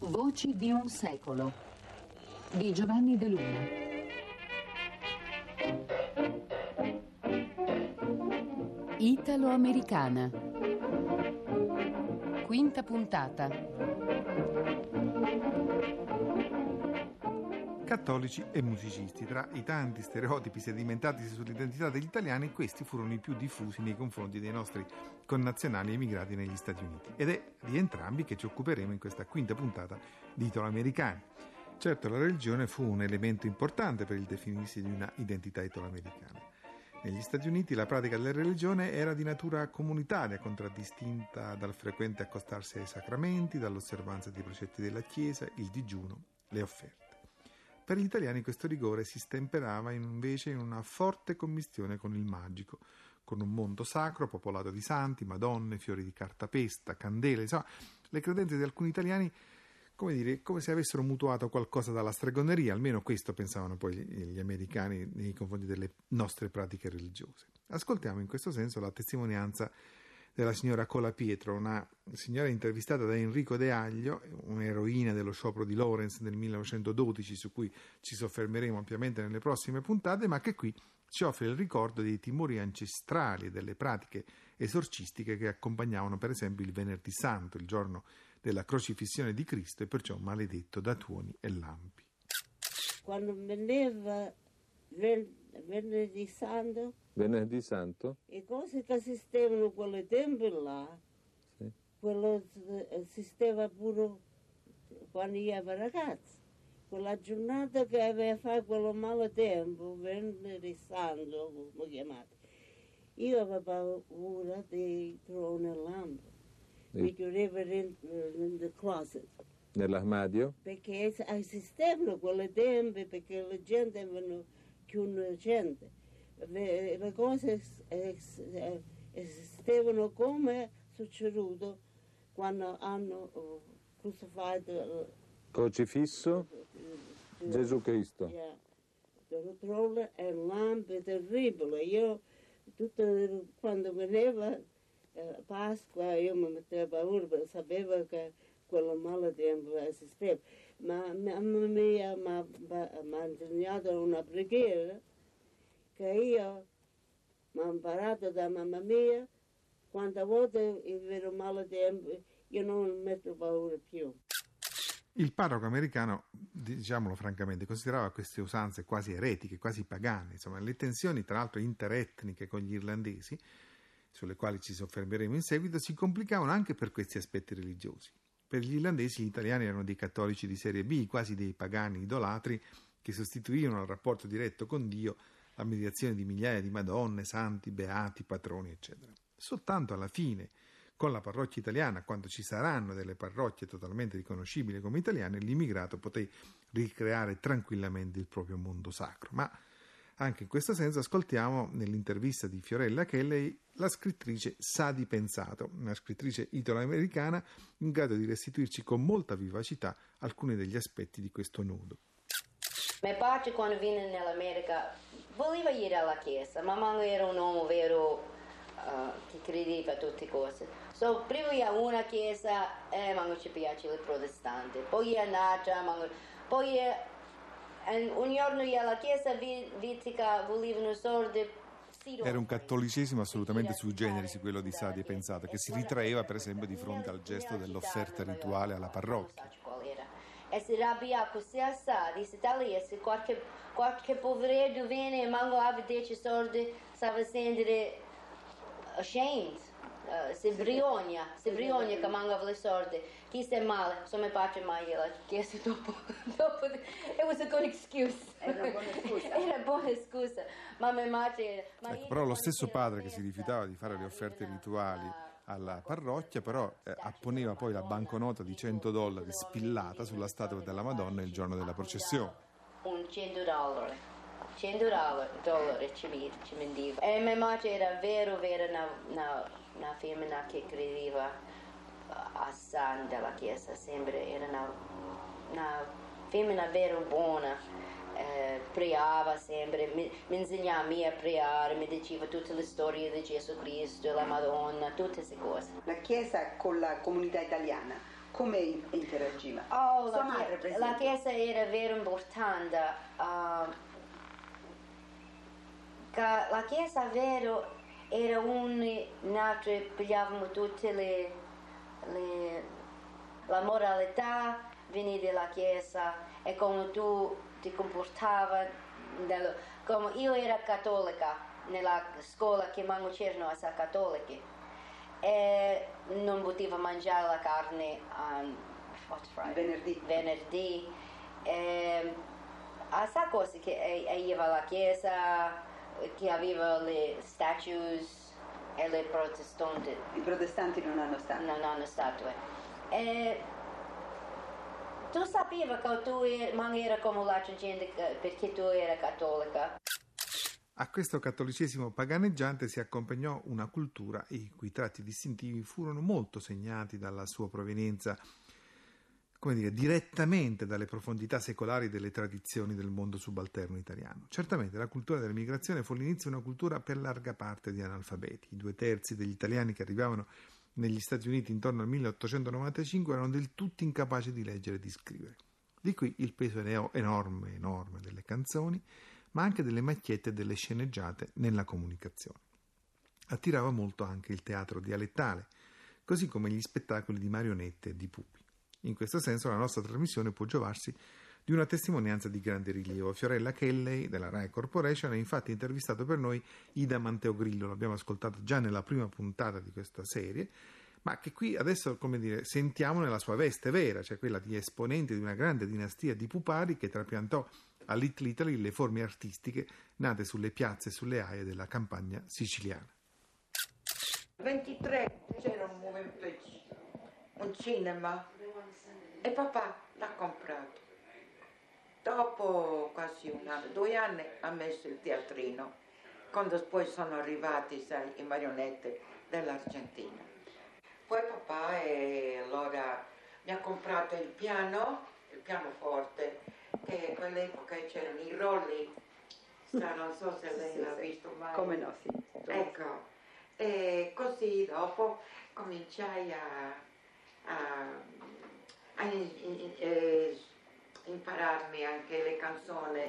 Voci di un secolo di Giovanni De Luna. Italo-americana. Quinta puntata. Cattolici e musicisti. Tra i tanti stereotipi sedimentati sull'identità degli italiani, questi furono i più diffusi nei confronti dei nostri connazionali emigrati negli Stati Uniti. Ed è di entrambi che ci occuperemo in questa quinta puntata di Italo-Americani. Certo, la religione fu un elemento importante per il definirsi di una identità italo-americana. Negli Stati Uniti la pratica della religione era di natura comunitaria, contraddistinta dal frequente accostarsi ai sacramenti, dall'osservanza dei precetti della Chiesa, il digiuno, le offerte. Per gli italiani questo rigore si stemperava invece in una forte commistione con il magico, con un mondo sacro popolato di santi, madonne, fiori di cartapesta, candele, insomma, le credenze di alcuni italiani come dire, come se avessero mutuato qualcosa dalla stregoneria, almeno questo pensavano poi gli americani nei confronti delle nostre pratiche religiose. Ascoltiamo in questo senso la testimonianza della signora Cola Pietro, una signora intervistata da Enrico De Aglio, un'eroina dello sciopero di Lawrence nel 1912, su cui ci soffermeremo ampiamente nelle prossime puntate, ma che qui ci offre il ricordo dei timori ancestrali e delle pratiche esorcistiche che accompagnavano per esempio il Venerdì Santo, il giorno della crocifissione di Cristo e perciò maledetto da tuoni e lampi. Quando veniva venerdì santo, venerdì santo, le cose che esistevano quelle tempi là, sì. quello esisteva pure quando io ero ragazzo. Quella giornata che aveva fatto quello male tempo, venerdì santo, come chiamate, io avevo paura di trovare il lampo. Mi chiudeva in, in the closet. Nell'armadio? Perché esistevano quelle tempi, perché la gente aveva più gente. Le cose esistevano come è succeduto quando hanno crucifisso crocifisso Gesù Cristo. Yeah. Trolle e lampe terribili. Io tutto, quando veniva eh, Pasqua io mi mettevo paura perché sapevo che quello male tempo esisteva. Ma mi ha insegnato una preghiera che io mi ho imparato da mamma mia quante volte vedo male tempo io non metto paura più. Il parroco americano, diciamolo francamente, considerava queste usanze quasi eretiche, quasi pagane, insomma, le tensioni tra l'altro interetniche con gli irlandesi, sulle quali ci soffermeremo in seguito, si complicavano anche per questi aspetti religiosi. Per gli irlandesi gli italiani erano dei cattolici di serie B, quasi dei pagani idolatri che sostituivano al rapporto diretto con Dio la mediazione di migliaia di madonne, santi, beati, patroni, eccetera. Soltanto alla fine con la parrocchia italiana, quando ci saranno delle parrocchie totalmente riconoscibili come italiane, l'immigrato poté ricreare tranquillamente il proprio mondo sacro. Ma anche in questo senso ascoltiamo nell'intervista di Fiorella Kelley la scrittrice Sadi Pensato, una scrittrice italo-americana in grado di restituirci con molta vivacità alcuni degli aspetti di questo nodo. Mio padre quando venne nell'America voleva andare alla chiesa, ma non era un uomo vero Uh, che credeva a tutte cose. So, prima ia una chiesa e eh, non ci piace il protestante, poi ia un'altra, ma... poi ia... un giorno ia alla chiesa vidi che volevano sordi era un cattolicesimo assolutamente sui generis quello di Sadi Pensato, che si ritraeva per esempio di fronte al gesto dell'offerta rituale alla parrocchia. E si arrabbiava così assai, disse da lì, se qualche, qualche poveretto viene e manco aveva 10 soldi, stava sentire ashamed, uh, si vergogna, si vergogna che manca le sordi. Chi sta male, so mio padre mai gliela chiesto dopo, dopo. It was a good excuse. Era una buona scusa. Era buona scusa. Ma mia madre... Ma ecco, però lo stesso padre che si rifiutava di fare le offerte rituali alla parrocchia, però eh, apponeva poi la banconota di 100 dollari spillata sulla statua della Madonna il giorno della processione. Un 100 dollari. 100 dollari ci, ci mendiva. E mia madre era vero, vero una, una, una femmina che credeva a San della Chiesa, sempre era una, una femmina vero buona. Eh, pregava sempre, mi, mi insegnava a me a pregare, mi diceva tutte le storie di Gesù Cristo, la Madonna, tutte queste cose. La Chiesa con la comunità italiana, come interagiva? Oh, la, madre, la chiesa era vero importante. che la chiesa vero era un noi pigliavamo tutte le, le- la moralità veniva dalla chiesa e come tu ti comportavi nello- come io ero cattolica nella scuola che manco c'erano essere cattolici e non potevo mangiare la carne um? Venerdì. venerdì e a sa cose che e- io alla chiesa che aveva le statues e le protestanti I protestanti non hanno stato. non hanno statue e tu sapevi che tu era come l'altra gente perché tu eri cattolica A questo cattolicesimo paganeggiante si accompagnò una cultura i cui tratti distintivi furono molto segnati dalla sua provenienza, come dire, direttamente dalle profondità secolari delle tradizioni del mondo subalterno italiano. Certamente la cultura dell'emigrazione fu all'inizio una cultura per larga parte di analfabeti. I due terzi degli italiani che arrivavano negli Stati Uniti intorno al 1895 erano del tutto incapaci di leggere e di scrivere. Di qui il peso eno- enorme, enorme delle canzoni, ma anche delle macchiette e delle sceneggiate nella comunicazione. Attirava molto anche il teatro dialettale, così come gli spettacoli di marionette e di pupi. In questo senso la nostra trasmissione può giovarsi di una testimonianza di grande rilievo. Fiorella Kelley della Rai Corporation ha infatti intervistato per noi Ida Manteo Grillo, l'abbiamo ascoltato già nella prima puntata di questa serie, ma che qui adesso, come dire, sentiamo nella sua veste vera, cioè quella di esponente di una grande dinastia di pupari che trapiantò a Little Italy le forme artistiche nate sulle piazze e sulle aie della campagna siciliana. 23 c'era un movimento, un cinema e papà l'ha comprato. Dopo quasi un anno, due anni ha messo il teatrino, quando poi sono arrivati sai, i marionette dell'Argentina. Poi papà e allora mi ha comprato il piano, il pianoforte, che a quell'epoca c'erano i rolli, sa, non so se lei Sì, l'ha sì. visto mai. Come no, sì. Ecco, e così dopo cominciai a, a- a in- in- eh, impararmi anche le canzoni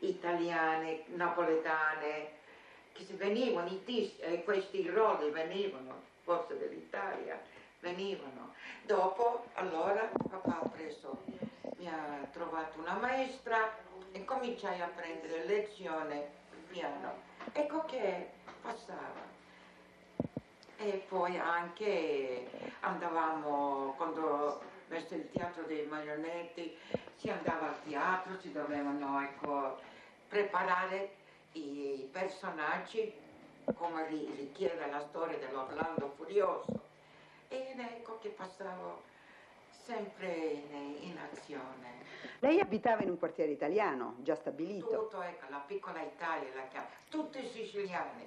italiane, napoletane, che venivano, i eh, questi ruoli venivano, forse dall'Italia, venivano. Dopo, allora, papà ha preso, mi ha trovato una maestra e cominciai a prendere lezione piano. Ecco che passava. E poi anche andavamo, quando verso il teatro dei marionetti, si andava al teatro, si dovevano ecco, preparare i personaggi come ri- richiede la storia dell'Orlando Furioso. Ed ecco che passavo sempre in, in azione. Lei abitava in un quartiere italiano, già stabilito. Tutto, ecco, la piccola Italia, la chiama, tutti siciliani.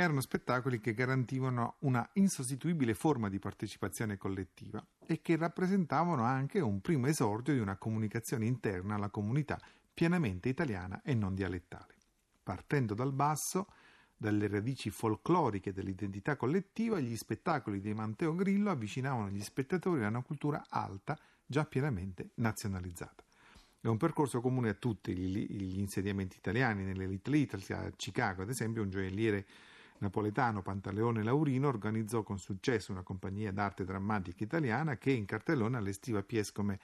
Erano spettacoli che garantivano una insostituibile forma di partecipazione collettiva e che rappresentavano anche un primo esordio di una comunicazione interna alla comunità pienamente italiana e non dialettale. Partendo dal basso, dalle radici folcloriche dell'identità collettiva, gli spettacoli di Manteo Grillo avvicinavano gli spettatori a una cultura alta, già pienamente nazionalizzata. È un percorso comune a tutti gli, insediamenti italiani, nelle Little a Chicago ad esempio, un gioielliere napoletano Pantaleone Laurino organizzò con successo una compagnia d'arte drammatica italiana che in cartellone allestiva pièce come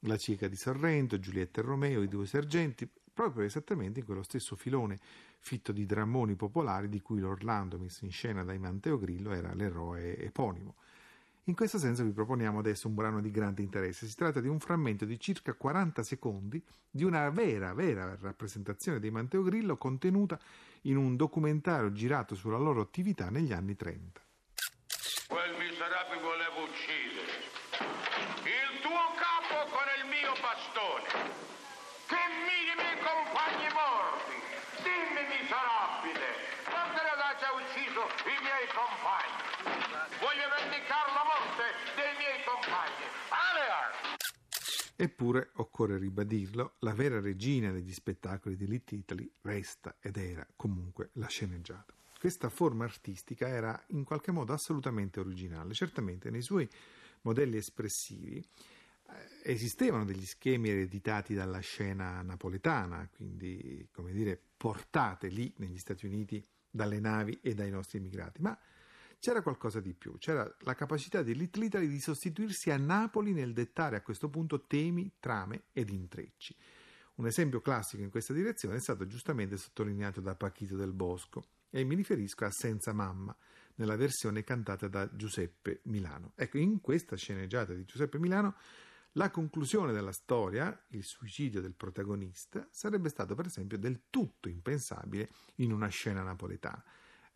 La cieca di Sorrento, Giulietta e Romeo, I due sergenti, proprio esattamente in quello stesso filone fitto di drammoni popolari di cui l'Orlando messo in scena dai Manteo Grillo era l'eroe eponimo. In questo senso vi proponiamo adesso un brano di grande interesse. Si tratta di un frammento di circa 40 secondi di una vera, vera rappresentazione dei Manteo Grillo contenuta in un documentario girato sulla loro attività negli anni 30. Quel miserabile voleva uccidere il tuo capo con il mio bastone. Che mini miei compagni morti. Dimmi, miserabile, non hai già ucciso i miei compagni? Voglio vendicare morte dei miei compagni. Alear! Eppure, occorre ribadirlo, la vera regina degli spettacoli di Little Italy resta ed era comunque la sceneggiata. Questa forma artistica era in qualche modo assolutamente originale, certamente nei suoi modelli espressivi eh, esistevano degli schemi ereditati dalla scena napoletana, quindi come dire portate lì negli Stati Uniti dalle navi e dai nostri immigrati, ma c'era qualcosa di più, c'era la capacità di Little Italy di sostituirsi a Napoli nel dettare a questo punto temi, trame ed intrecci. Un esempio classico in questa direzione è stato giustamente sottolineato da Pachito del Bosco e mi riferisco a Senza Mamma, nella versione cantata da Giuseppe Milano. Ecco, in questa sceneggiata di Giuseppe Milano la conclusione della storia, il suicidio del protagonista, sarebbe stato per esempio del tutto impensabile in una scena napoletana.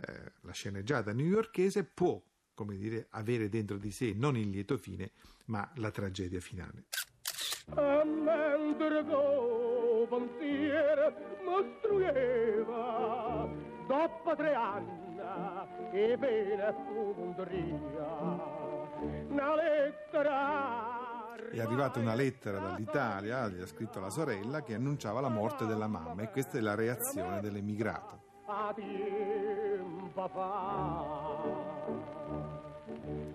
Eh, la sceneggiata newyorkese può, come dire, avere dentro di sé non il lieto fine, ma la tragedia finale. A mentre go pensiero mostrueva dopo tre anni e bene una lettera è arrivata una lettera dall'Italia, gli ha scritto la sorella, che annunciava la morte della mamma e questa è la reazione dell'emigrato. Fa.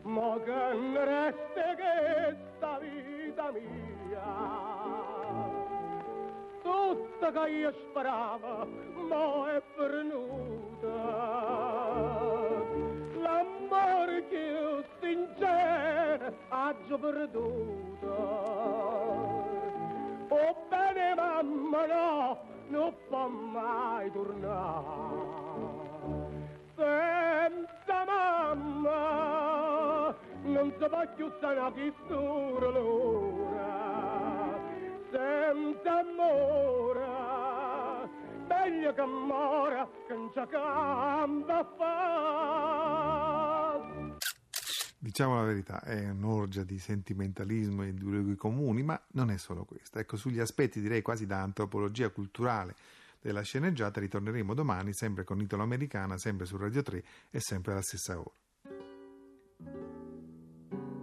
Ma che ne resta che sta vita mia, tutta che io speravo, ma è venuta. L'amore più sincero ha già perduto. Oh bene mamma no, non può mai tornare. Senza mamma non si può più più solo l'ora. Senza amore, meglio che mora, che non c'è campo. Diciamo la verità, è un'orgia di sentimentalismo e di luoghi comuni, ma non è solo questo. Ecco, sugli aspetti direi quasi da antropologia culturale della sceneggiata ritorneremo domani, sempre con Italo Americana, sempre su Radio 3 e sempre alla stessa ora.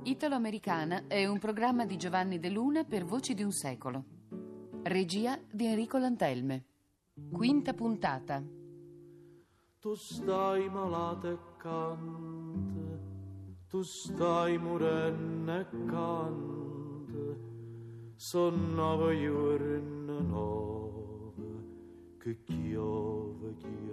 Italo Americana è un programma di Giovanni De Luna per Voci di un secolo. Regia di Enrico Lantelme. Quinta puntata. Tu stai malata e canta, tu stai morendo e canta, sono nove giorni nove che chiove, chiove.